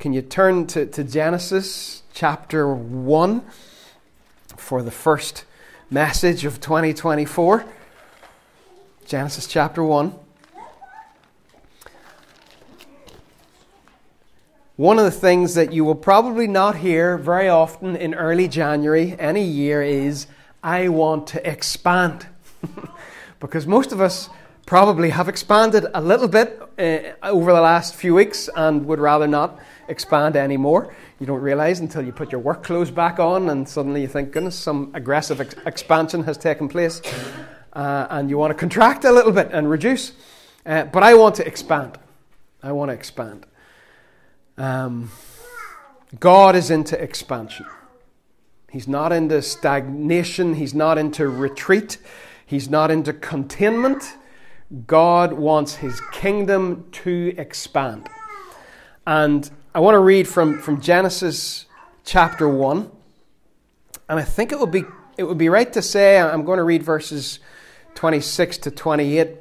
Can you turn to, to Genesis chapter 1 for the first message of 2024? Genesis chapter 1. One of the things that you will probably not hear very often in early January any year is, I want to expand. because most of us probably have expanded a little bit uh, over the last few weeks and would rather not expand anymore. You don't realize until you put your work clothes back on and suddenly you think, goodness, some aggressive ex- expansion has taken place. Uh, and you want to contract a little bit and reduce. Uh, but I want to expand. I want to expand. Um, God is into expansion. He's not into stagnation. He's not into retreat. He's not into containment. God wants his kingdom to expand. And I want to read from, from Genesis chapter 1. And I think it would be it would be right to say I'm going to read verses 26 to 28.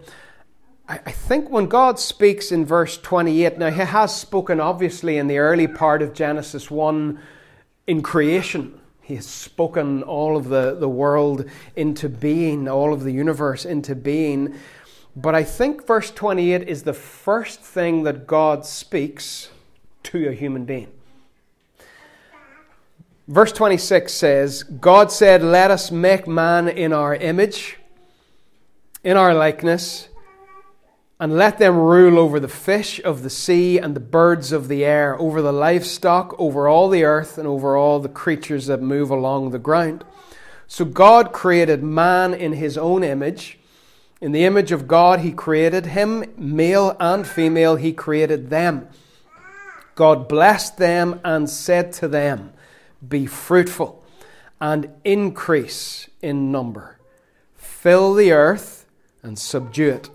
I, I think when God speaks in verse 28, now he has spoken obviously in the early part of Genesis 1 in creation. He has spoken all of the, the world into being, all of the universe into being. But I think verse 28 is the first thing that God speaks to a human being. Verse 26 says, God said, Let us make man in our image, in our likeness, and let them rule over the fish of the sea and the birds of the air, over the livestock, over all the earth, and over all the creatures that move along the ground. So God created man in his own image. In the image of God, He created him, male and female, He created them. God blessed them and said to them, Be fruitful and increase in number, fill the earth and subdue it.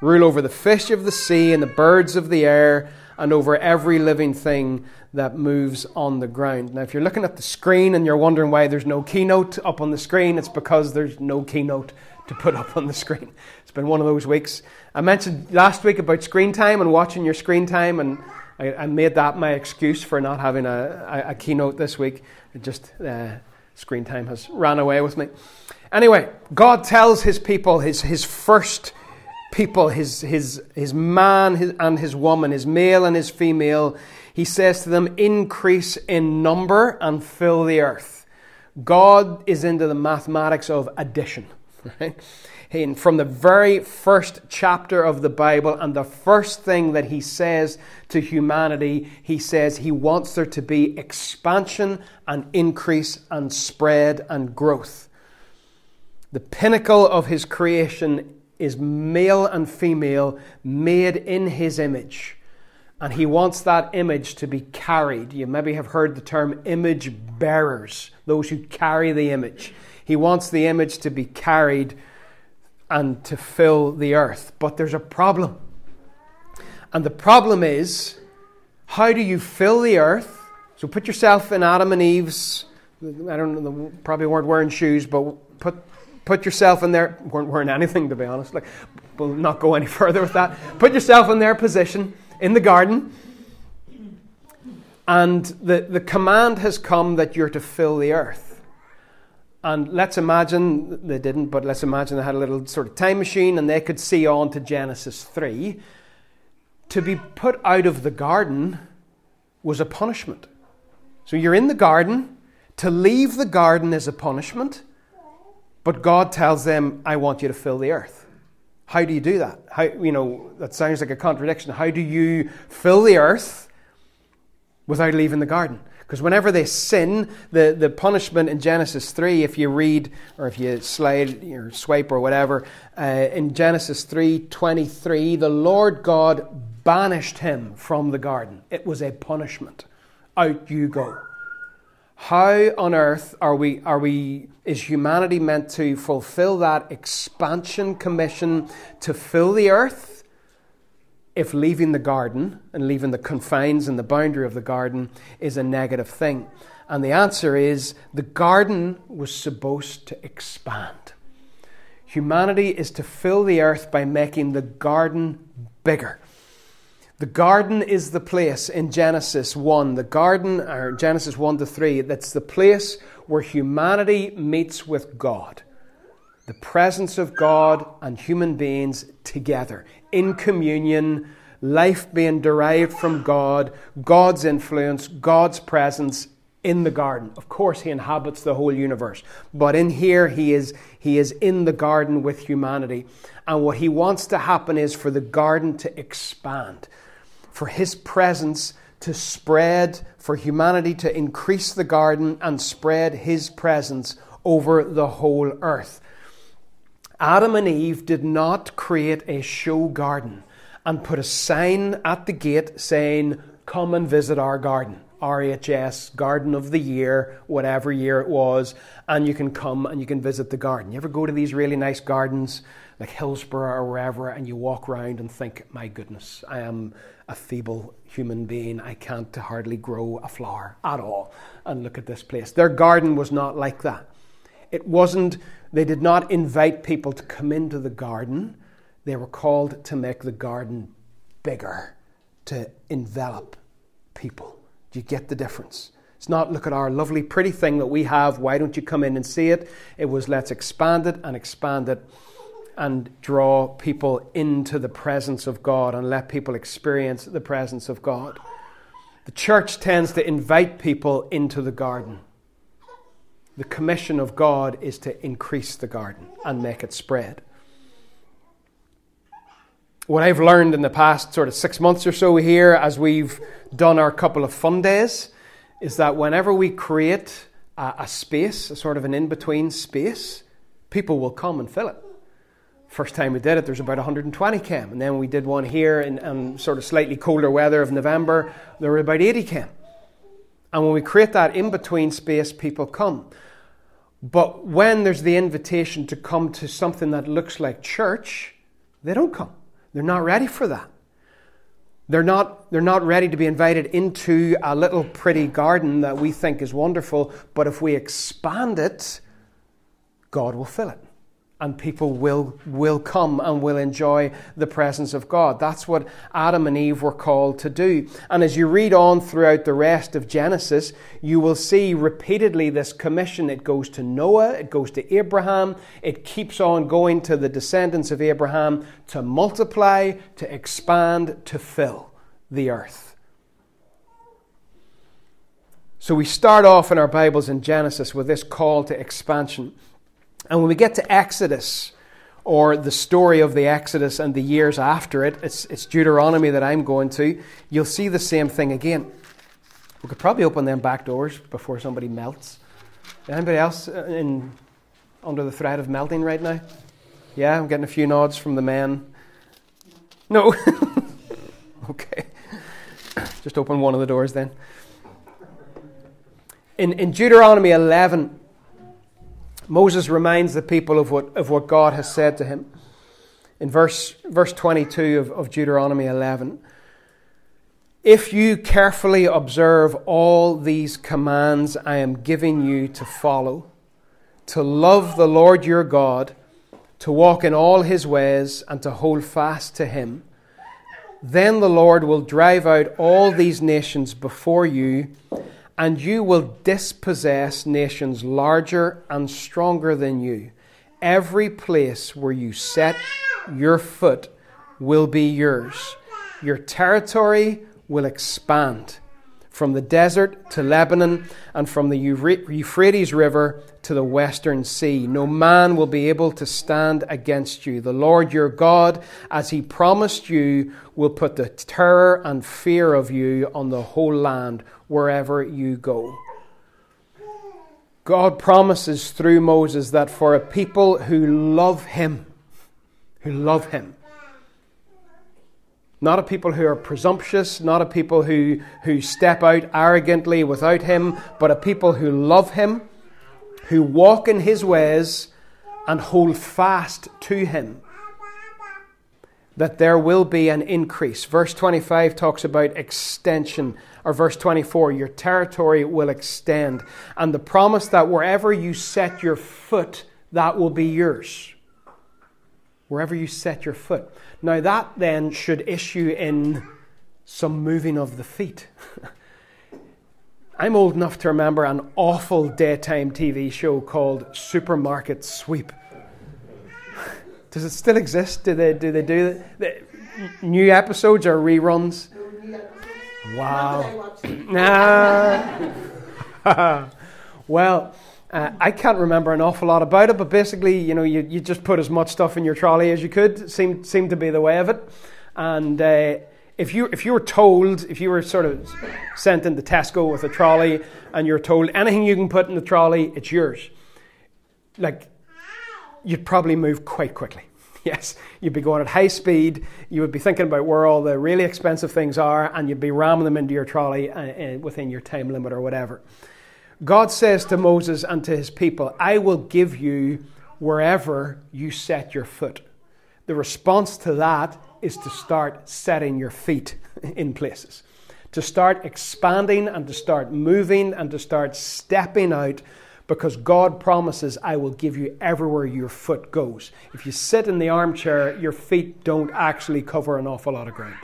Rule over the fish of the sea and the birds of the air, and over every living thing that moves on the ground. Now, if you're looking at the screen and you're wondering why there's no keynote up on the screen, it's because there's no keynote to put up on the screen. It's been one of those weeks. I mentioned last week about screen time and watching your screen time, and I, I made that my excuse for not having a, a, a keynote this week. It just uh, screen time has ran away with me. Anyway, God tells His people, His His first people, His His His man and His woman, His male and His female. He says to them, "Increase in number and fill the earth." God is into the mathematics of addition. Right? And from the very first chapter of the Bible, and the first thing that he says to humanity, he says he wants there to be expansion and increase and spread and growth. The pinnacle of his creation is male and female, made in his image. And he wants that image to be carried. You maybe have heard the term image bearers, those who carry the image. He wants the image to be carried and to fill the earth. But there's a problem. And the problem is how do you fill the earth? So put yourself in Adam and Eve's, I don't know, probably weren't wearing shoes, but put, put yourself in there, weren't wearing anything to be honest. Like, we'll not go any further with that. Put yourself in their position in the garden. And the, the command has come that you're to fill the earth. And let's imagine, they didn't, but let's imagine they had a little sort of time machine and they could see on to Genesis 3. To be put out of the garden was a punishment. So you're in the garden. To leave the garden is a punishment. But God tells them, I want you to fill the earth. How do you do that? How, you know, that sounds like a contradiction. How do you fill the earth without leaving the garden? Because whenever they sin, the, the punishment in Genesis 3, if you read or if you slide or swipe or whatever, uh, in Genesis 3 23, the Lord God banished him from the garden. It was a punishment. Out you go. How on earth are we, are we, is humanity meant to fulfill that expansion commission to fill the earth? If leaving the garden and leaving the confines and the boundary of the garden is a negative thing? And the answer is the garden was supposed to expand. Humanity is to fill the earth by making the garden bigger. The garden is the place in Genesis 1, the garden, or Genesis 1 to 3, that's the place where humanity meets with God. The presence of God and human beings together in communion, life being derived from God, God's influence, God's presence in the garden. Of course, he inhabits the whole universe, but in here, he is, he is in the garden with humanity. And what he wants to happen is for the garden to expand for His presence to spread, for humanity to increase the garden and spread His presence over the whole earth. Adam and Eve did not create a show garden and put a sign at the gate saying, Come and visit our garden. RHS, Garden of the Year, whatever year it was, and you can come and you can visit the garden. You ever go to these really nice gardens like Hillsborough or wherever, and you walk around and think, My goodness, I am a feeble human being. I can't hardly grow a flower at all. And look at this place. Their garden was not like that. It wasn't, they did not invite people to come into the garden. They were called to make the garden bigger, to envelop people. Do you get the difference? It's not, look at our lovely, pretty thing that we have. Why don't you come in and see it? It was, let's expand it and expand it and draw people into the presence of God and let people experience the presence of God. The church tends to invite people into the garden. The commission of God is to increase the garden and make it spread. What I've learned in the past sort of six months or so here, as we've done our couple of fun days, is that whenever we create a, a space, a sort of an in between space, people will come and fill it. First time we did it, there's about 120 came. And then we did one here in, in sort of slightly colder weather of November, there were about 80 came. And when we create that in between space, people come. But when there's the invitation to come to something that looks like church, they don't come. They're not ready for that. They're not, they're not ready to be invited into a little pretty garden that we think is wonderful, but if we expand it, God will fill it and people will, will come and will enjoy the presence of God. That's what Adam and Eve were called to do. And as you read on throughout the rest of Genesis, you will see repeatedly this commission. It goes to Noah, it goes to Abraham, it keeps on going to the descendants of Abraham to multiply, to expand, to fill the earth. So we start off in our Bibles in Genesis with this call to expansion. And when we get to Exodus, or the story of the Exodus and the years after it, it's, it's Deuteronomy that I'm going to, you'll see the same thing again. We could probably open them back doors before somebody melts. Anybody else uh, in, under the threat of melting right now? Yeah, I'm getting a few nods from the men. No. okay. Just open one of the doors then. In, in Deuteronomy 11, Moses reminds the people of what, of what God has said to him. In verse, verse 22 of, of Deuteronomy 11, if you carefully observe all these commands I am giving you to follow, to love the Lord your God, to walk in all his ways, and to hold fast to him, then the Lord will drive out all these nations before you and you will dispossess nations larger and stronger than you. Every place where you set your foot will be yours. Your territory will expand from the desert to Lebanon and from the Euphrates River to the western sea. No man will be able to stand against you. The Lord your God, as he promised you, will put the terror and fear of you on the whole land wherever you go. God promises through Moses that for a people who love him, who love him, not a people who are presumptuous, not a people who, who step out arrogantly without him, but a people who love him, who walk in his ways, and hold fast to him that there will be an increase. Verse 25 talks about extension, or verse 24, your territory will extend. And the promise that wherever you set your foot, that will be yours. Wherever you set your foot. Now, that then should issue in some moving of the feet. I'm old enough to remember an awful daytime TV show called Supermarket Sweep. Does it still exist? Do they do they do the, new episodes or reruns? Wow. Nah. well, uh, I can't remember an awful lot about it, but basically, you know, you, you just put as much stuff in your trolley as you could. Seemed seemed to be the way of it, and. Uh, if you if you were told if you were sort of sent into Tesco with a trolley and you're told anything you can put in the trolley, it's yours. Like you'd probably move quite quickly. Yes, you'd be going at high speed. You would be thinking about where all the really expensive things are, and you'd be ramming them into your trolley uh, uh, within your time limit or whatever. God says to Moses and to his people, I will give you wherever you set your foot. The response to that is to start setting your feet in places, to start expanding and to start moving and to start stepping out because God promises, I will give you everywhere your foot goes. If you sit in the armchair, your feet don't actually cover an awful lot of ground.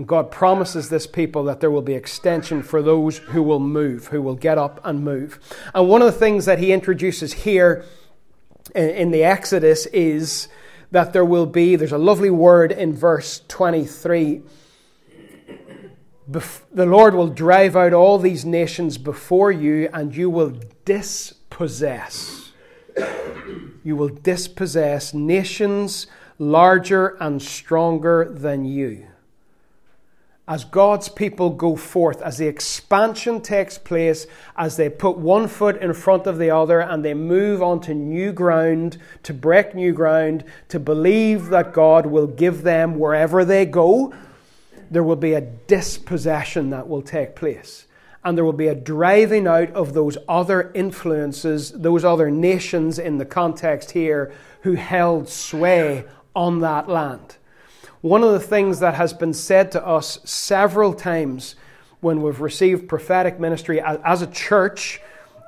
And God promises this people that there will be extension for those who will move, who will get up and move. And one of the things that he introduces here in the Exodus is that there will be, there's a lovely word in verse 23. The Lord will drive out all these nations before you, and you will dispossess. You will dispossess nations larger and stronger than you as God's people go forth, as the expansion takes place, as they put one foot in front of the other and they move onto new ground, to break new ground, to believe that God will give them wherever they go, there will be a dispossession that will take place. And there will be a driving out of those other influences, those other nations in the context here, who held sway on that land. One of the things that has been said to us several times when we've received prophetic ministry as a church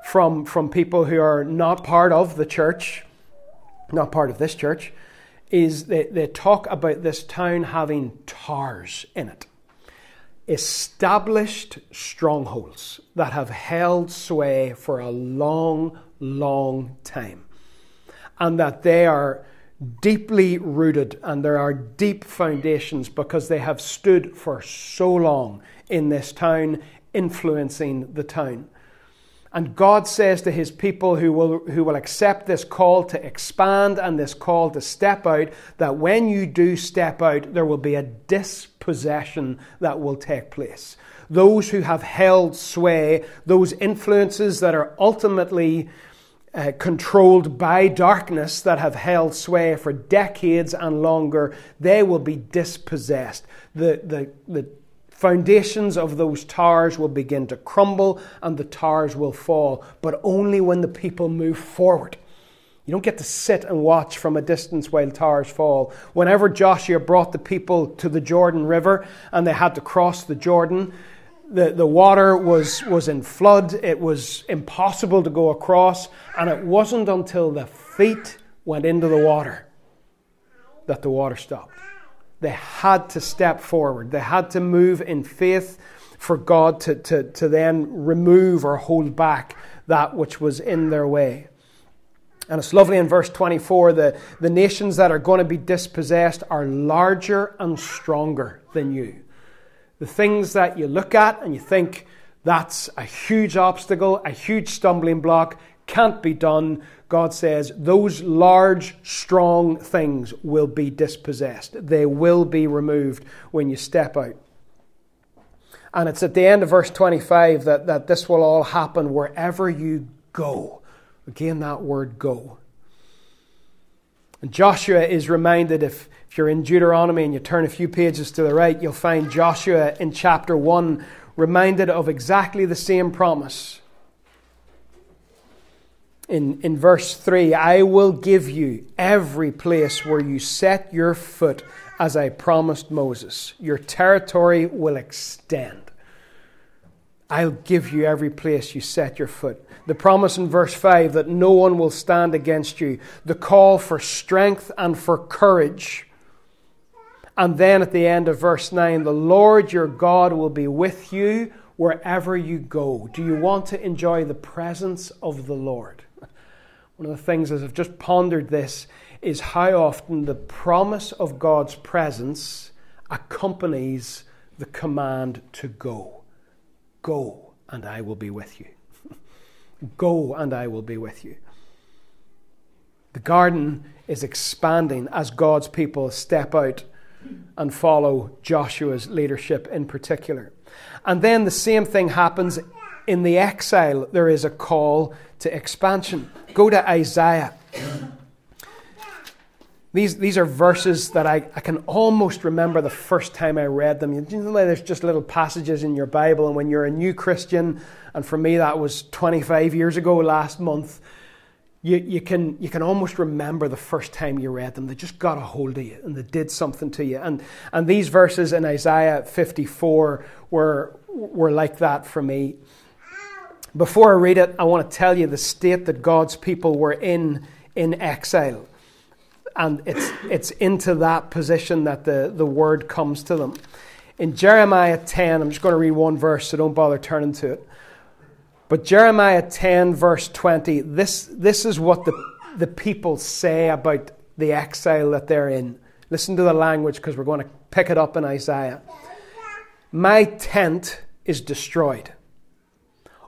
from, from people who are not part of the church, not part of this church, is they, they talk about this town having towers in it. Established strongholds that have held sway for a long, long time. And that they are deeply rooted and there are deep foundations because they have stood for so long in this town, influencing the town. And God says to his people who will, who will accept this call to expand and this call to step out, that when you do step out, there will be a dispossession that will take place. Those who have held sway, those influences that are ultimately uh, controlled by darkness that have held sway for decades and longer, they will be dispossessed. The, the, the foundations of those towers will begin to crumble and the towers will fall, but only when the people move forward. You don't get to sit and watch from a distance while towers fall. Whenever Joshua brought the people to the Jordan River and they had to cross the Jordan, the, the water was, was in flood. It was impossible to go across. And it wasn't until the feet went into the water that the water stopped. They had to step forward, they had to move in faith for God to, to, to then remove or hold back that which was in their way. And it's lovely in verse 24 the, the nations that are going to be dispossessed are larger and stronger than you the things that you look at and you think that's a huge obstacle, a huge stumbling block, can't be done. God says those large, strong things will be dispossessed. They will be removed when you step out. And it's at the end of verse 25 that, that this will all happen wherever you go. Again, that word go. And Joshua is reminded if, if you're in Deuteronomy and you turn a few pages to the right, you'll find Joshua in chapter 1 reminded of exactly the same promise. In, in verse 3, I will give you every place where you set your foot as I promised Moses. Your territory will extend. I'll give you every place you set your foot. The promise in verse 5 that no one will stand against you. The call for strength and for courage And then at the end of verse 9, the Lord your God will be with you wherever you go. Do you want to enjoy the presence of the Lord? One of the things as I've just pondered this is how often the promise of God's presence accompanies the command to go. Go, and I will be with you. go, and I will be with you. The garden is expanding as God's people step out and follow Joshua's leadership in particular. And then the same thing happens in the exile. There is a call to expansion. Go to Isaiah. These, these are verses that I, I can almost remember the first time I read them. You know, there's just little passages in your Bible, and when you're a new Christian, and for me that was 25 years ago last month, you, you, can, you can almost remember the first time you read them. They just got a hold of you and they did something to you. And, and these verses in Isaiah 54 were, were like that for me. Before I read it, I want to tell you the state that God's people were in in exile. And it's, it's into that position that the, the word comes to them. In Jeremiah 10, I'm just going to read one verse, so don't bother turning to it. But Jeremiah 10, verse 20, this, this is what the, the people say about the exile that they're in. Listen to the language because we're going to pick it up in Isaiah. My tent is destroyed,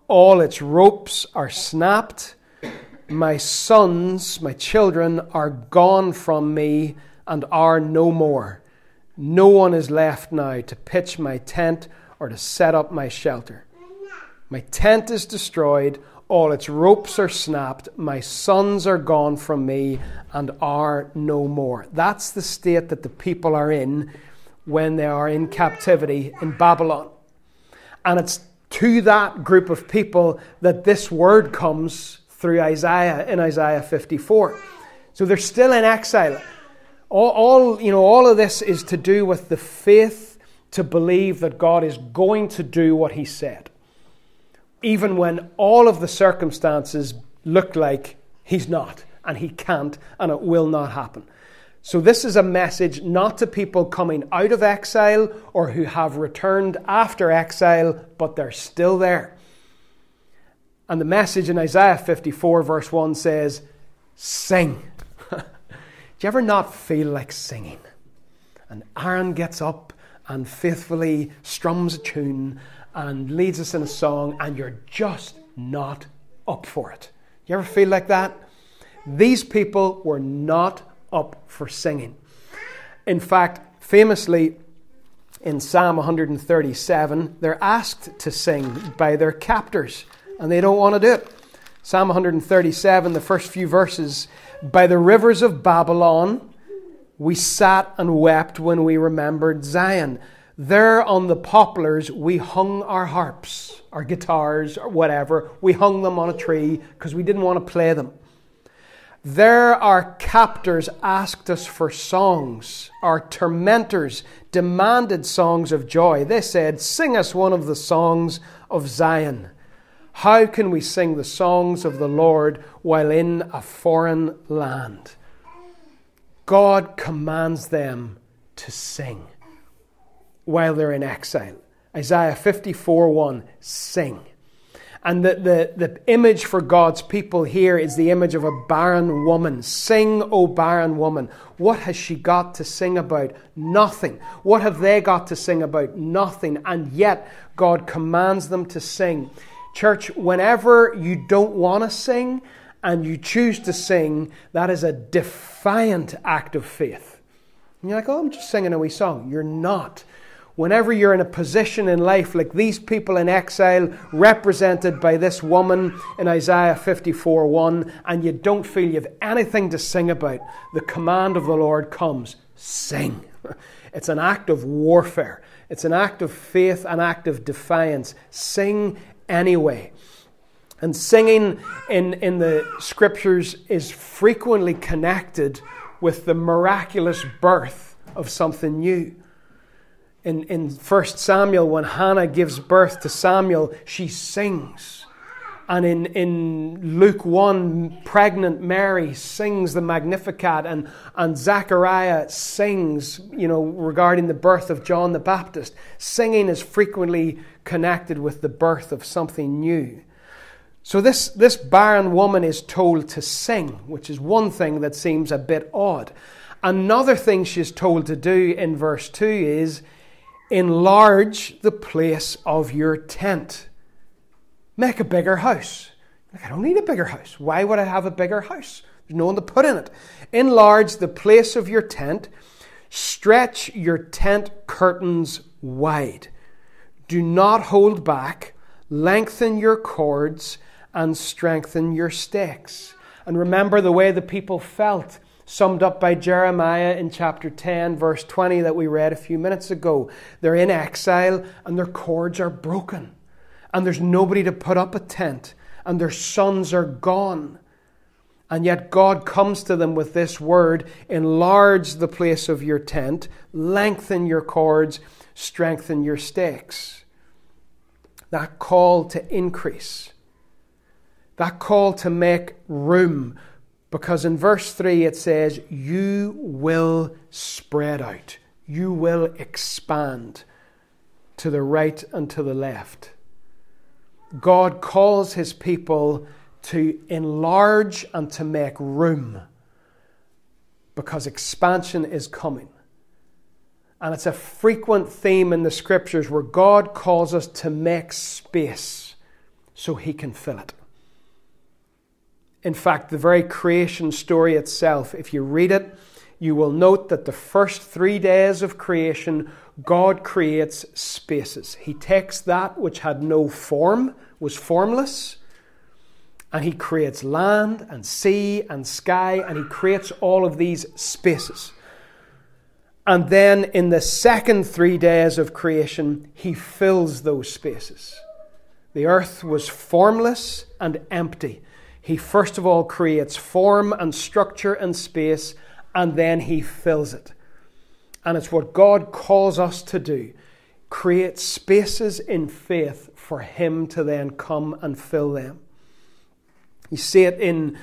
all its ropes are snapped. My sons, my children, are gone from me and are no more. No one is left now to pitch my tent or to set up my shelter. My tent is destroyed, all its ropes are snapped, my sons are gone from me and are no more. That's the state that the people are in when they are in captivity in Babylon. And it's to that group of people that this word comes through Isaiah in Isaiah 54. So they're still in exile. All, all, you know, all of this is to do with the faith to believe that God is going to do what He said even when all of the circumstances look like he's not and he can't and it will not happen. So, this is a message not to people coming out of exile or who have returned after exile, but they're still there. And the message in Isaiah 54, verse 1 says, Sing. Do you ever not feel like singing? And Aaron gets up and faithfully strums a tune and leads us in a song, and you're just not up for it. You ever feel like that? These people were not up for singing. In fact, famously, in Psalm 137, they're asked to sing by their captors, and they don't want to do it. Psalm 137, the first few verses By the rivers of Babylon, we sat and wept when we remembered Zion. There on the poplars, we hung our harps, our guitars, or whatever. We hung them on a tree because we didn't want to play them. There, our captors asked us for songs. Our tormentors demanded songs of joy. They said, Sing us one of the songs of Zion. How can we sing the songs of the Lord while in a foreign land? God commands them to sing while they're in exile. Isaiah 54 1, sing. And the, the, the image for God's people here is the image of a barren woman. Sing, O barren woman. What has she got to sing about? Nothing. What have they got to sing about? Nothing. And yet, God commands them to sing. Church, whenever you don't want to sing and you choose to sing, that is a defiant act of faith. And you're like, oh, I'm just singing a wee song. You're not whenever you're in a position in life like these people in exile, represented by this woman in Isaiah 54 1, and you don't feel you have anything to sing about, the command of the Lord comes sing. It's an act of warfare, it's an act of faith, an act of defiance. Sing anyway. And singing in, in the scriptures is frequently connected with the miraculous birth of something new in, in 1 Samuel, when Hannah gives birth to Samuel, she sings. And in, in Luke 1, pregnant Mary sings the Magnificat, and, and Zechariah sings, you know, regarding the birth of John the Baptist. Singing is frequently connected with the birth of something new. So this, this barren woman is told to sing, which is one thing that seems a bit odd. Another thing she's told to do in verse 2 is enlarge the place of your tent. Make a bigger house. I don't need a bigger house. Why would I have a bigger house? There's no one to put in it. Enlarge the place of your tent. Stretch your tent curtains wide. Do not hold back. Lengthen your cords and strengthen your stakes. And remember the way the people felt, summed up by Jeremiah in chapter 10, verse 20, that we read a few minutes ago. They're in exile and their cords are broken and there's nobody to put up a tent, and their sons are gone. And yet God comes to them with this word enlarge the place of your tent, lengthen your cords, strengthen your stakes. That call to increase, that call to make room, because in verse 3 it says, You will spread out, you will expand to the right and to the left. God calls his people to enlarge and to make room because expansion is coming. And it's a frequent theme in the scriptures where God calls us to make space so he can fill it. In fact, the very creation story itself, if you read it, you will note that the first three days of creation, God creates spaces. He takes that which had no form, was formless, and He creates land and sea and sky, and He creates all of these spaces. And then in the second three days of creation, He fills those spaces. The earth was formless and empty. He first of all creates form and structure and space, and then He fills it. And it's what God calls us to do create spaces in faith for Him to then come and fill them. You see it in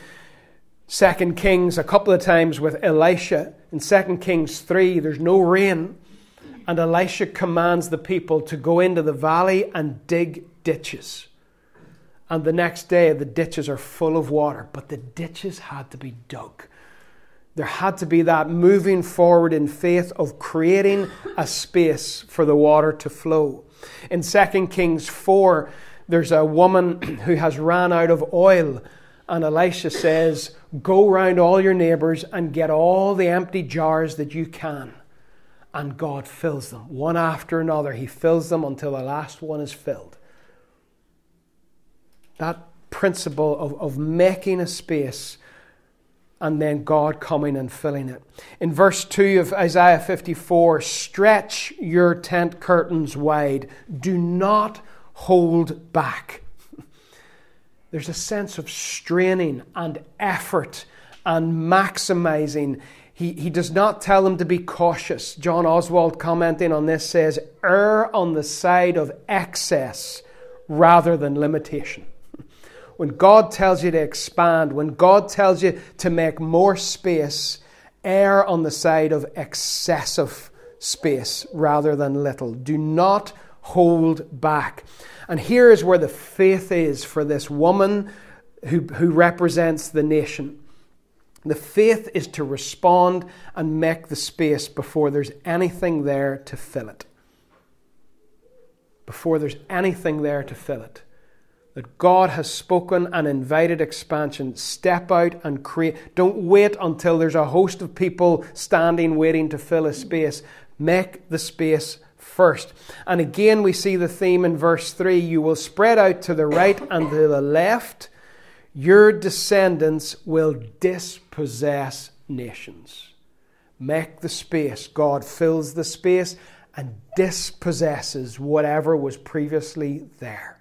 2 Kings a couple of times with Elisha. In 2 Kings 3, there's no rain, and Elisha commands the people to go into the valley and dig ditches. And the next day, the ditches are full of water, but the ditches had to be dug. There had to be that moving forward in faith of creating a space for the water to flow. In 2 Kings 4, there's a woman who has ran out of oil, and Elisha says, Go round all your neighbours and get all the empty jars that you can. And God fills them one after another. He fills them until the last one is filled. That principle of, of making a space and then God coming and filling it. In verse 2 of Isaiah 54, stretch your tent curtains wide, do not hold back. There's a sense of straining and effort and maximizing. He, he does not tell them to be cautious. John Oswalt commenting on this, says, err on the side of excess rather than limitation. When God tells you to expand, when God tells you to make more space, err on the side of excessive space rather than little. Do not hold back. And here is where the faith is for this woman who, who represents the nation. The faith is to respond and make the space before there's anything there to fill it. Before there's anything there to fill it that God has spoken and invited expansion. Step out and create. Don't wait until there's a host of people standing waiting to fill a space. Make the space first. And again, we see the theme in verse 3 you will spread out to the right and to the left. Your descendants will dispossess nations. Make the space. God fills the space and dispossesses whatever was previously there.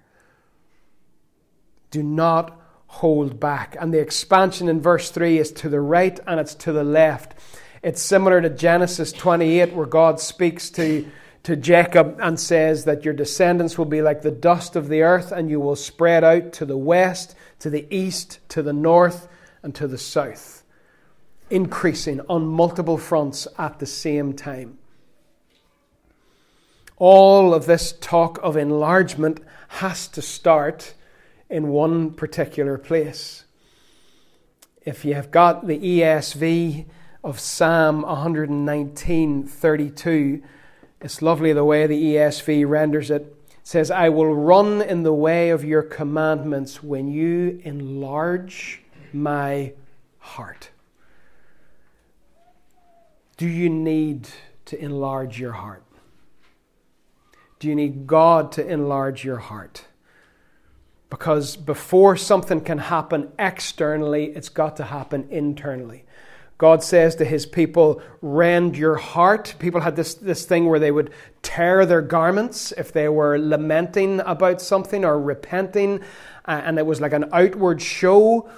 Do not hold back. And the expansion in verse 3 is to the right and it's to the left. It's similar to Genesis 28, where God speaks to to Jacob and says that your descendants will be like the dust of the earth, and you will spread out to the west, to the east, to the north, and to the south, increasing on multiple fronts at the same time. All of this talk of enlargement has to start in one particular place. If you have got the ESV of Psalm 119:32, it's lovely the way the ESV renders it. It says, I will run in the way of your commandments when you enlarge my heart. Do you need to enlarge your heart? Do you need God to enlarge your heart? Because before something can happen externally, it's got to happen internally. God says to his people, rend your heart. People had this, this thing where they would tear their garments if they were lamenting about something or repenting, uh, and it was like an outward show.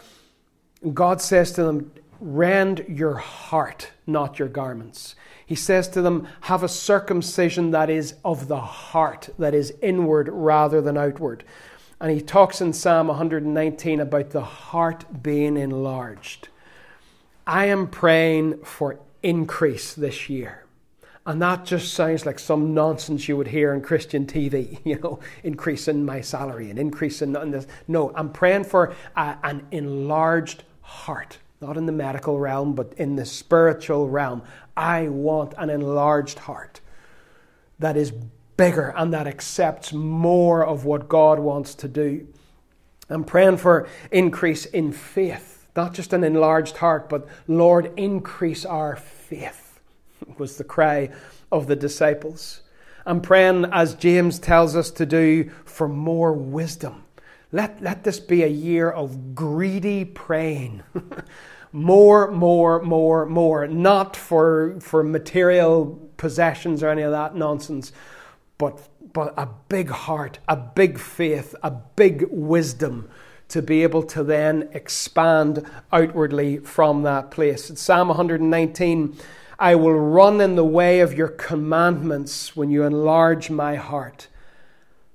God says to them, rend your heart, not your garments. He says to them, have a circumcision that is of the heart, that is inward rather than outward. And he talks in Psalm 119 about the heart being enlarged. I am praying for increase this year. And that just sounds like some nonsense you would hear on Christian TV, you know, increasing my salary and increasing this. No, I'm praying for a, an enlarged heart, not in the medical realm, but in the spiritual realm. I want an enlarged heart that is bigger and that accepts more of what God wants to do. I'm praying for increase in faith not just an enlarged heart, but Lord, increase our faith, was the cry of the disciples. I'm praying, as James tells us to do, for more wisdom. Let, let this be a year of greedy praying. more, more, more, more. Not for, for material possessions or any of that nonsense, but, but a big heart, a big faith, a big wisdom to be able to then expand outwardly from that place. In Psalm 119, I will run in the way of your commandments when you enlarge my heart.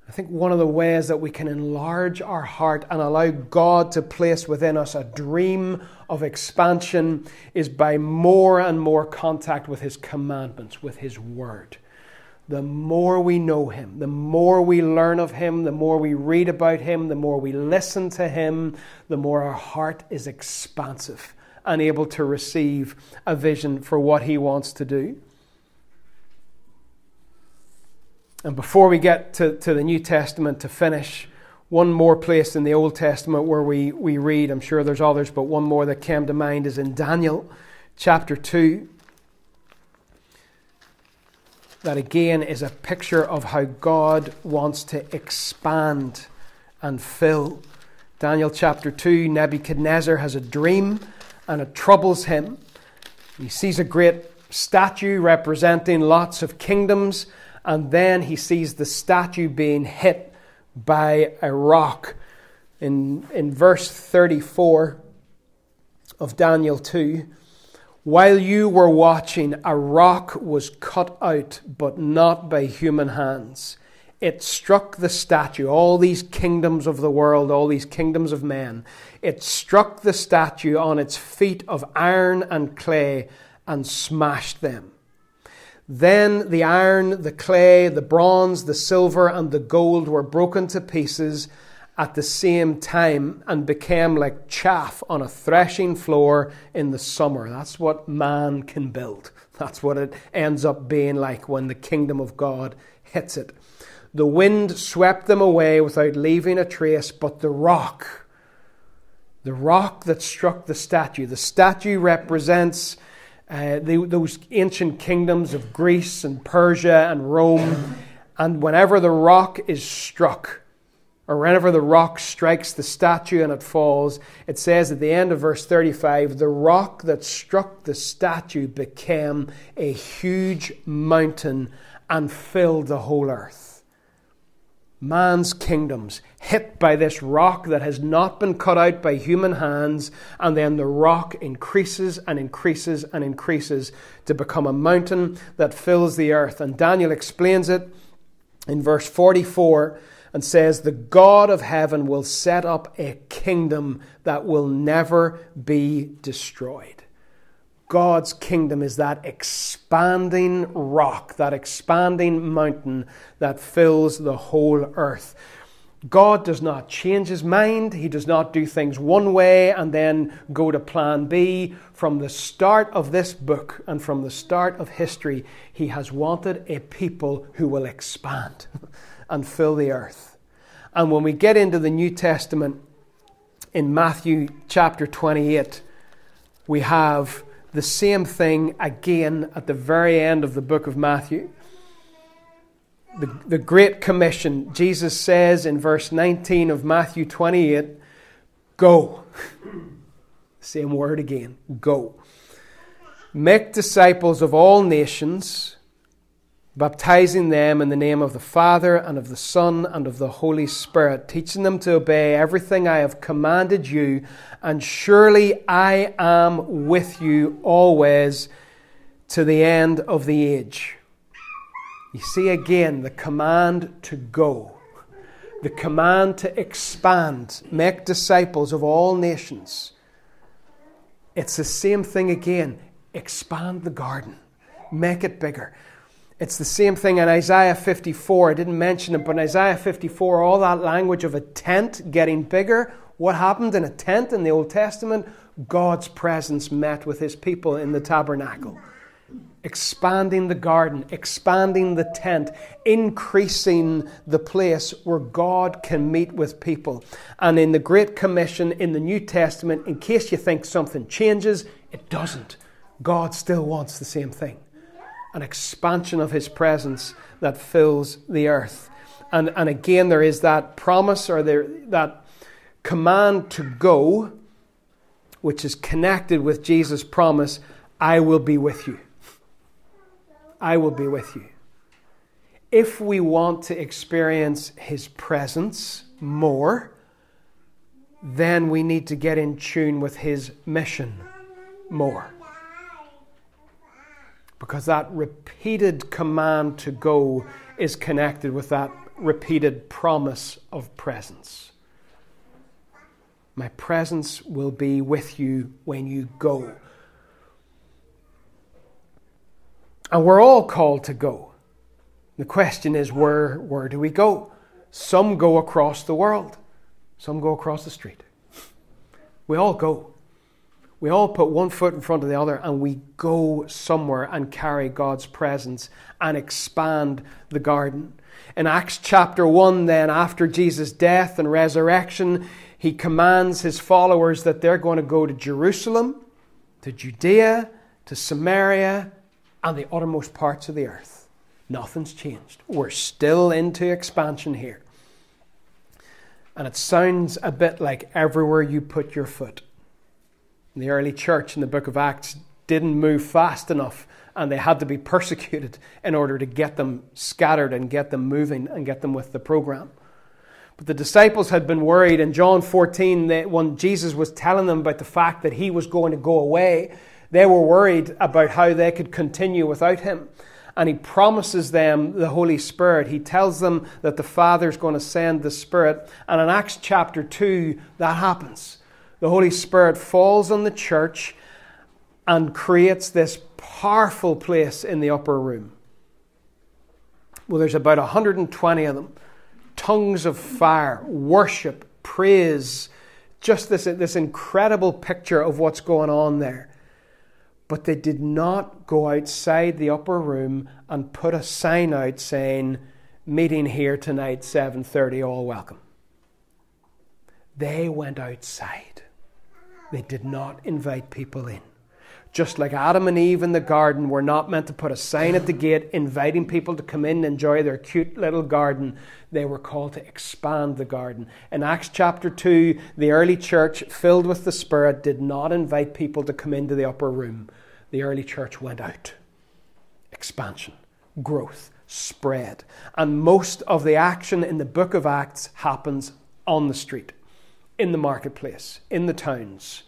I think one of the ways that we can enlarge our heart and allow God to place within us a dream of expansion is by more and more contact with His commandments, with His Word the more we know Him, the more we learn of Him, the more we read about Him, the more we listen to Him, the more our heart is expansive and able to receive a vision for what He wants to do. And before we get to, to the New Testament to finish, one more place in the Old Testament where we, we read, I'm sure there's others, but one more that came to mind is in Daniel chapter 2 that again is a picture of how God wants to expand and fill. Daniel chapter 2 Nebuchadnezzar has a dream and it troubles him. He sees a great statue representing lots of kingdoms, and then he sees the statue being hit by a rock. In, in verse 34 of Daniel 2, while you were watching, a rock was cut out, but not by human hands. It struck the statue, all these kingdoms of the world, all these kingdoms of men. It struck the statue on its feet of iron and clay and smashed them. Then the iron, the clay, the bronze, the silver, and the gold were broken to pieces at the same time and became like chaff on a threshing floor in the summer. That's what man can build. That's what it ends up being like when the kingdom of God hits it. The wind swept them away without leaving a trace, but the rock, the rock that struck the statue, the statue represents uh, the, those ancient kingdoms of Greece and Persia and Rome. And whenever the rock is struck, or whenever the rock strikes the statue and it falls, it says at the end of verse 35 the rock that struck the statue became a huge mountain and filled the whole earth. man's kingdoms hit by this rock that has not been cut out by human hands, and then the rock increases and increases and increases to become a mountain that fills the earth. And Daniel explains it in verse 44 and says, The God of heaven will set up a kingdom that will never be destroyed. God's kingdom is that expanding rock, that expanding mountain that fills the whole earth. God does not change his mind. He does not do things one way and then go to plan B. From the start of this book and from the start of history, he has wanted a people who will expand and fill the earth. And when we get into the New Testament in Matthew chapter 28, we have the same thing again at the very end of the book of Matthew. The, the Great Commission, Jesus says in verse 19 of Matthew 28, Go. Same word again, go. Make disciples of all nations baptizing them in the name of the Father and of the Son and of the Holy Spirit, teaching them to obey everything I have commanded you, and surely I am with you always to the end of the age. You see again the command to go, the command to expand, make disciples of all nations. It's the same thing again. Expand the garden, make it bigger. It's the same thing in Isaiah 54. I didn't mention it, but in Isaiah 54, all that language of a tent getting bigger. What happened in a tent in the Old Testament? God's presence met with his people in the tabernacle. Expanding the garden, expanding the tent, increasing the place where God can meet with people. And in the Great Commission in the New Testament, in case you think something changes, it doesn't. God still wants the same thing an expansion of his presence that fills the earth. And, and again, there is that promise or there, that command to go, which is connected with Jesus' promise I will be with you. I will be with you. If we want to experience his presence more, then we need to get in tune with his mission more. Because that repeated command to go is connected with that repeated promise of presence. My presence will be with you when you go. And we're all called to go. The question is where, where do we go? Some go across the world, some go across the street. We all go. We all put one foot in front of the other and we go somewhere and carry God's presence and expand the garden. In Acts chapter 1, then, after Jesus' death and resurrection, he commands his followers that they're going to go to Jerusalem, to Judea, to Samaria, and the uttermost parts of the earth. Nothing's changed. We're still into expansion here. And it sounds a bit like everywhere you put your foot the early church in the book of Acts didn't move fast enough and they had to be persecuted in order to get them scattered and get them moving and get them with the program. But the disciples had been worried in John 14 that when Jesus was telling them about the fact that he was going to go away, they were worried about how they could continue without him. And he promises them the Holy Spirit. He tells them that the Father is going to send the Spirit. And in Acts chapter 2, that happens the Holy Spirit falls on the church and creates this powerful place in the upper room. Well, there's about 120 of them. Tongues of fire, worship, praise, just this, this incredible picture of what's going on there. But they did not go outside the upper room and put a sign out saying, meeting here tonight, 7.30, all welcome. They went outside. They did not invite people in. Just like Adam and Eve in the garden were not meant to put a sign at the gate inviting people to come in and enjoy their cute little garden, they were called to expand the garden. In Acts chapter 2, the early church, filled with the Spirit, did not invite people to come into the upper room. The early church went out. Expansion, growth, spread. And most of the action in the book of Acts happens on the street, in the marketplace, in the towns,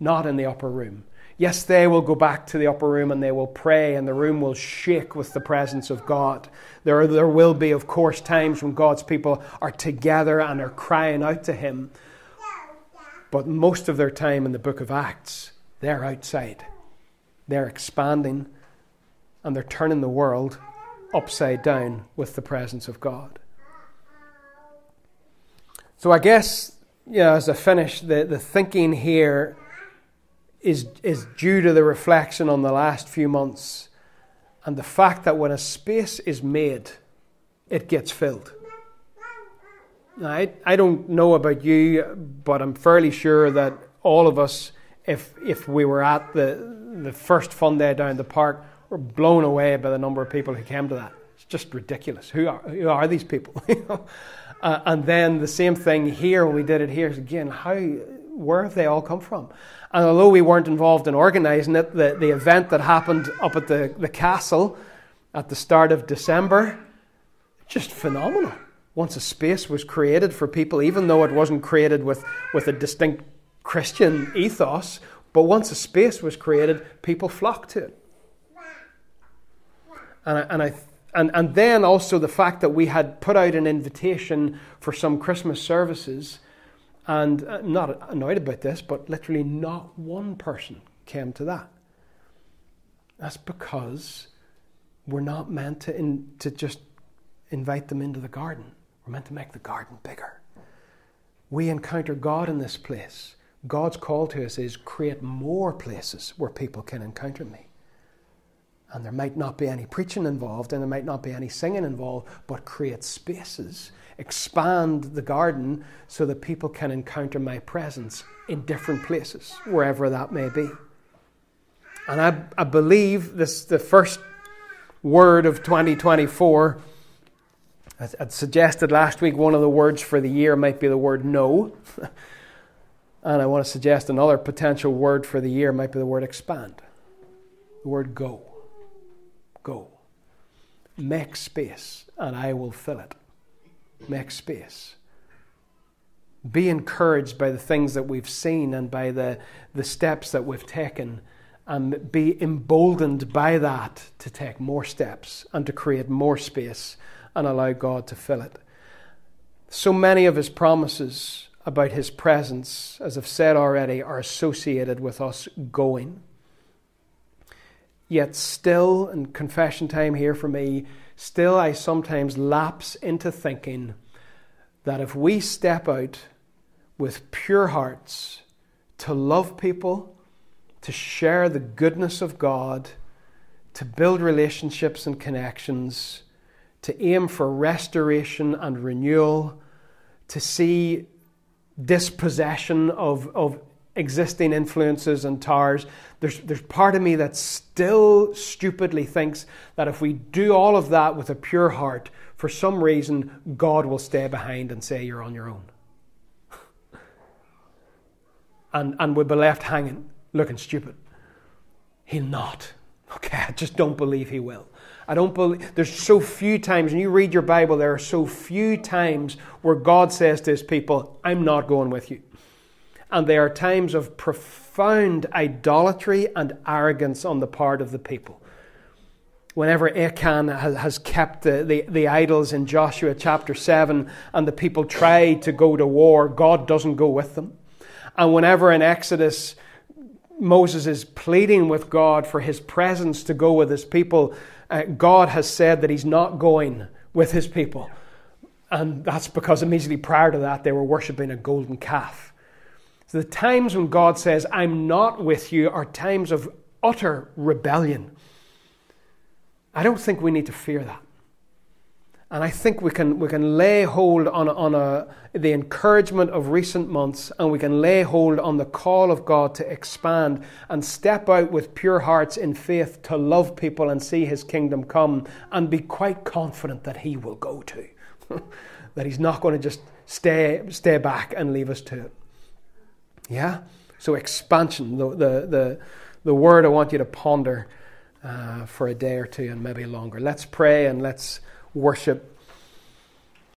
not in the upper room. Yes, they will go back to the upper room and they will pray, and the room will shake with the presence of God. There, there will be, of course, times when God's people are together and are crying out to Him. But most of their time in the book of Acts, they're outside. They're expanding and they're turning the world upside down with the presence of God. So I guess, know, as I finish, the, the thinking here is, is due to the reflection on the last few months and the fact that when a space is made, it gets filled. Now, I, I don't know about you, but I'm fairly sure that all of us, if, if we were at the, the first fun day down the park, were blown away by the number of people who came to that. It's just ridiculous. Who are, who are these people? uh, and then the same thing here we did it here. Again, how, where have they all come from? And although we weren't involved in organising it, the, the event that happened up at the, the castle at the start of December, just phenomenal. Once a space was created for people, even though it wasn't created with, with a distinct Christian ethos, but once a space was created, people flocked to it. And I, and, I, and, and then also the fact that we had put out an invitation for some Christmas services, and I'm not annoyed about this, but literally not one person came to that. That's because we're not meant to, in, to just invite them into the garden. We're meant to make the garden bigger. We encounter God in this place. God's call to us is create more places where people can encounter me. And there might not be any preaching involved and there might not be any singing involved, but create spaces, expand the garden so that people can encounter my presence in different places, wherever that may be. And I, I believe this the first word of 2024. I, I'd suggested last week one of the words for the year might be the word no. and I want to suggest another potential word for the year might be the word expand, the word go. Go. Make space, and I will fill it. Make space. Be encouraged by the things that we've seen and by the, the steps that we've taken, and be emboldened by that to take more steps and to create more space and allow God to fill it. So many of His promises about His presence, as I've said already, are associated with us going. Yet, still, in confession time here for me, still I sometimes lapse into thinking that if we step out with pure hearts to love people, to share the goodness of God, to build relationships and connections, to aim for restoration and renewal, to see dispossession of, of existing influences and towers. There's, there's part of me that still stupidly thinks that if we do all of that with a pure heart, for some reason, God will stay behind and say, You're on your own. and, and we'll be left hanging, looking stupid. He'll not. Okay, I just don't believe he will. I don't believe there's so few times when you read your Bible, there are so few times where God says to his people, I'm not going with you and they are times of profound idolatry and arrogance on the part of the people. Whenever Achan has kept the, the, the, idols in Joshua chapter 7 and the people try to go to war, God doesn't go with them. And whenever in Exodus Moses is pleading with God for his presence to go with his people, uh, God has said that he's not going with his people. And that's because immediately prior to that, they were worshipping a golden calf. So the times when God says, I'm not with you, are times of utter rebellion. I don't think we need to fear that. And I think we can, we can lay hold on, on a, the encouragement of recent months and we can lay hold on the call of God to expand and step out with pure hearts in faith to love people and see His kingdom come and be quite confident that He will go too. that He's not going to just stay, stay back and leave us to it. Yeah? So, expansion, the, the, the, the word I want you to ponder uh, for a day or two and maybe longer. Let's pray and let's worship